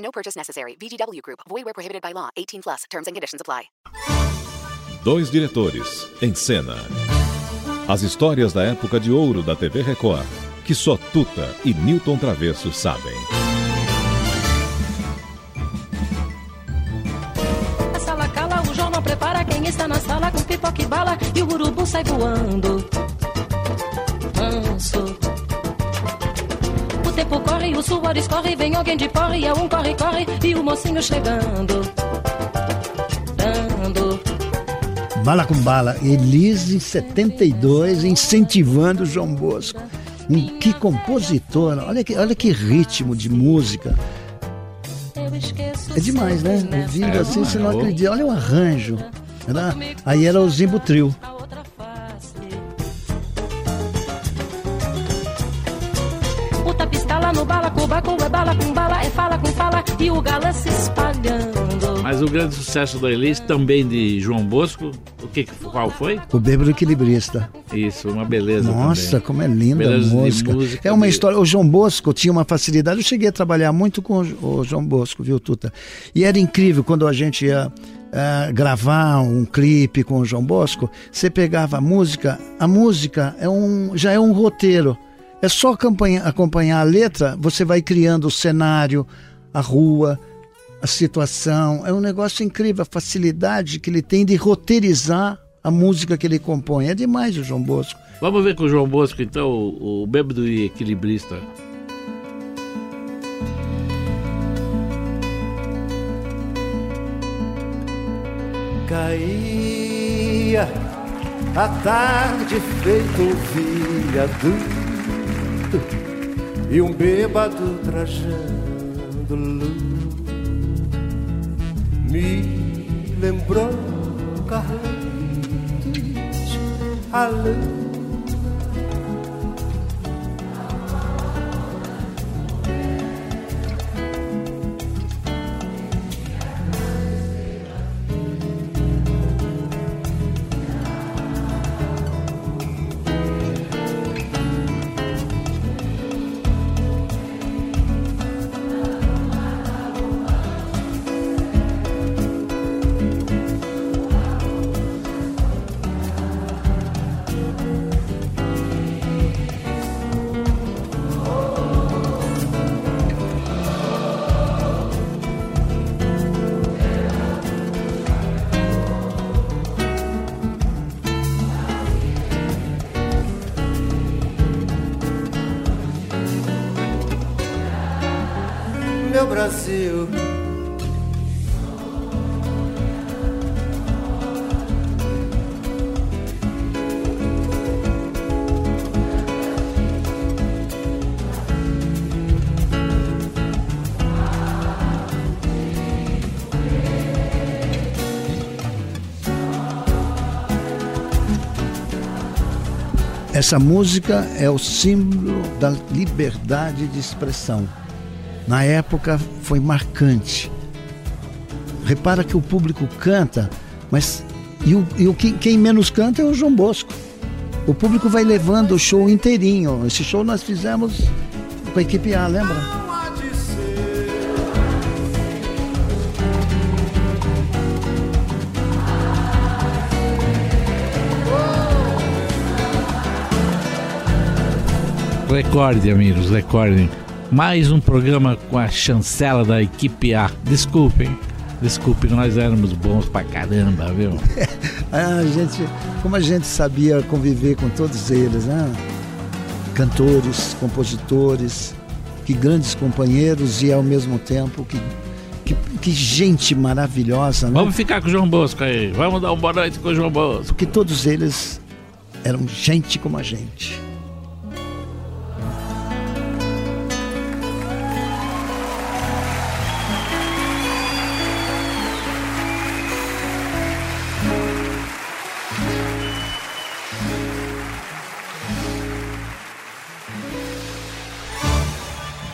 No purchase necessary. VGW Group. Void where prohibited by law. 18 plus. Terms and conditions apply. Dois diretores em cena. As histórias da época de ouro da TV Record, que só Tuta e Newton Travesso sabem. A sala cala, o jornal prepara quem está na sala com pipoca e bala e o urubu sai voando. Manso. Corre, o suor escorre, vem alguém de porre, é um corre, corre e o mocinho chegando. Dando. Bala com bala. Elise, em 72, incentivando o João Bosco. Um, que compositor, olha que, olha que ritmo de música. É demais, né? Ouvindo nessa assim, você não acredita. Olha o arranjo. Era- aí era o Zimbo Trio. No bala, é com bala, é fala com fala e o galã se espalhando. Mas o grande sucesso da Elis, também de João Bosco, o que, qual foi? O Bêbado Equilibrista. Isso, uma beleza Nossa, também. como é linda a Beleza de música. música É uma de- história. O João Bosco tinha uma facilidade. Eu cheguei a trabalhar muito com o João Bosco, viu, Tuta? E era incrível quando a gente ia ah, gravar um clipe com o João Bosco. Você pegava a música. A música é um, já é um roteiro. É só acompanhar, acompanhar a letra, você vai criando o cenário, a rua, a situação. É um negócio incrível, a facilidade que ele tem de roteirizar a música que ele compõe. É demais o João Bosco. Vamos ver com o João Bosco, então, o, o bêbado e equilibrista. Caía a tarde feito um viaduto e um bêbado trajando luz me lembrou Carlitos a luz meu Brasil. Essa música é o símbolo da liberdade de expressão. Na época foi marcante. Repara que o público canta, mas e, o, e o que, quem menos canta é o João Bosco. O público vai levando o show inteirinho. Esse show nós fizemos com a equipe A, lembra? Recorde, amigos, recordem. Mais um programa com a chancela da equipe A. Desculpem, desculpem, nós éramos bons pra caramba, viu? A gente, como a gente sabia conviver com todos eles, né? Cantores, compositores, que grandes companheiros e ao mesmo tempo que, que, que gente maravilhosa, né? Vamos ficar com o João Bosco aí. Vamos dar uma boa noite com o João Bosco. Porque todos eles eram gente como a gente.